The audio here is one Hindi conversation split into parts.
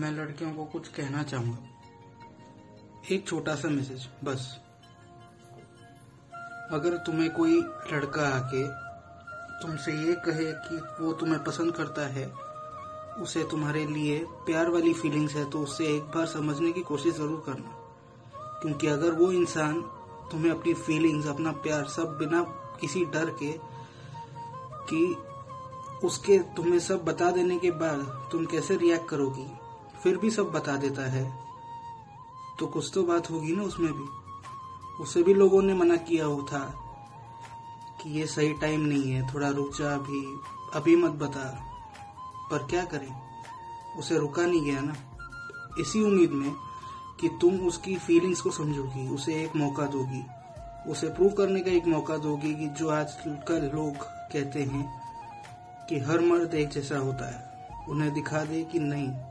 मैं लड़कियों को कुछ कहना चाहूँगा। एक छोटा सा मैसेज, बस। अगर तुम्हें कोई लड़का आके तुमसे ये कहे कि वो तुम्हें पसंद करता है, उसे तुम्हारे लिए प्यार वाली फीलिंग्स है तो उसे एक बार समझने की कोशिश ज़रूर करना। क्योंकि अगर वो इंसान तुम्हें अपनी फीलिंग्स अपना प्यार सब बिना किसी डर के कि उसके तुम्हें सब बता देने के बाद तुम कैसे रिएक्ट करोगी फिर भी सब बता देता है। तो कुछ तो बात होगी ना उसमें भी। उसे भी लोगों ने मना किया हो था कि ये सही टाइम नहीं है, थोड़ा रुक जा अभी अभी मत बता। पर क्या करें? उसे रुका नहीं गया ना। इसी उम्मीद में कि तुम उसकी फीलिंग्स को समझोगी, उसे एक मौका दोगी। उसे प्रूव करने का एक मौका दोगी कि जो आजकल लोग कहते हैं कि हर मर्द एक जैसा होता है, उन्हें दिखा दे कि नहीं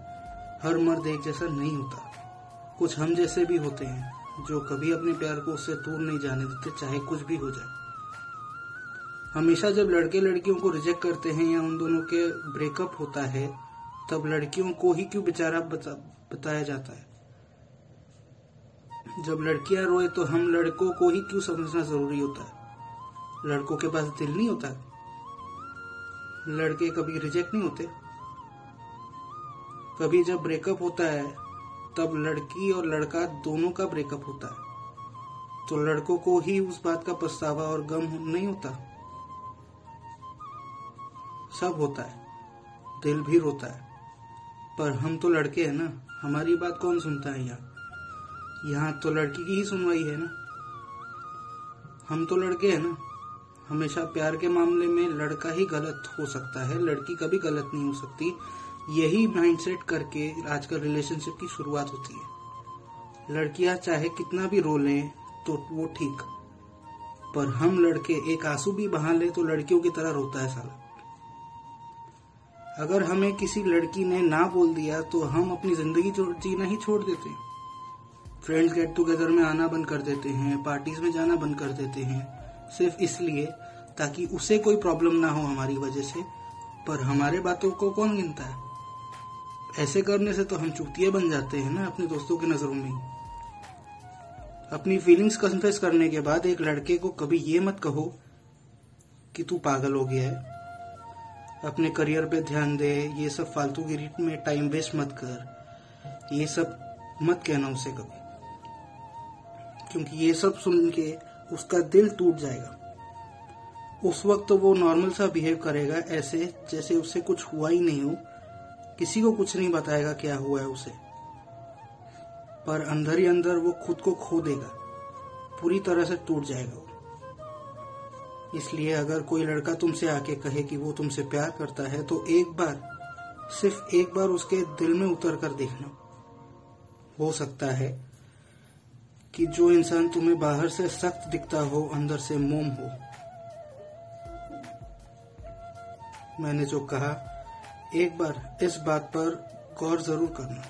हर मर्द एक जैसा नहीं होता। कुछ हम जैसे भी होते हैं जो कभी अपने प्यार को उससे दूर नहीं जाने देते चाहे कुछ भी हो जाए। हमेशा जब लड़के लड़कियों को रिजेक्ट करते हैं या उन दोनों के ब्रेकअप होता है तब लड़कियों को ही क्यों बेचारा बता, बताया जाता है? जब लड़कियाँ रोए तो हम लड़कों को ही क्यों समझना ज़रूरी होता है? लड़कों के पास दिल नहीं होता? लड़के कभी रिजेक्ट नहीं होते? कभी जब ब्रेकअप होता है, तब लड़की और लड़का दोनों का ब्रेकअप होता है। तो लड़कों को ही उस बात का पछतावा और गम नहीं होता। सब होता है। दिल भी रोता है। पर हम तो लड़के हैं ना, हमारी बात कौन सुनता है यहाँ यहाँ तो लड़की की ही सुनवाई है ना। हम तो लड़के हैं ना। हमेशा प्यार के मामले में लड़का ही गलत हो सकता है, लड़की कभी गलत नहीं हो सकती। यही माइंडसेट करके आजकल रिलेशनशिप की शुरुआत होती है। लड़कियाँ चाहे कितना भी रो लें तो वो ठीक। पर हम लड़के, एक आँसू भी बहा ले तो लड़कियों की तरह रोता है साला। अगर हमें किसी लड़की ने ना बोल दिया तो हम अपनी ज़िंदगी जीना ही छोड़ देते हैं। फ्रेंड्स गेट टुगेदर में आना बंद कर देते हैं पार्टीज़ में जाना बंद कर देते हैं, सिर्फ़ इसलिए ताकि उसे कोई प्रॉब्लम ना हो हमारी वजह से। पर हमारे बातों को कौन गिनता है? ऐसे करने से तो हम चुतिया बन जाते हैं ना अपने दोस्तों की नज़रों में। अपनी फीलिंग्स कन्फेस करने के बाद एक लड़के को कभी ये मत कहो कि तू पागल हो गया है। अपने करियर पे ध्यान दे, ये सब फालतू गिरी में टाइम वेस्ट मत कर। ये सब मत कहना उसे कभी। क्योंकि ये सब सुन के उसका दिल टूट जाएगा। उस वक्त तो वो नॉर्मल सा बिहेव करेगा, ऐसे जैसे उससे कुछ हुआ ही नहीं हो। किसी को कुछ नहीं बताएगा क्या हुआ है उसे। पर अंदर ही अंदर वो खुद को खो देगा। पूरी तरह से टूट जाएगा वो। इसलिए अगर कोई लड़का तुमसे आके कहे कि वो तुमसे प्यार करता है तो एक बार, सिर्फ़ एक बार उसके दिल में उतर कर देखना। हो सकता है कि जो इंसान तुम्हें बाहर से सख्त दिखता हो, अंदर से मोम हो। मैंने जो कहा एक बार इस बात पर गौर ज़रूर करना।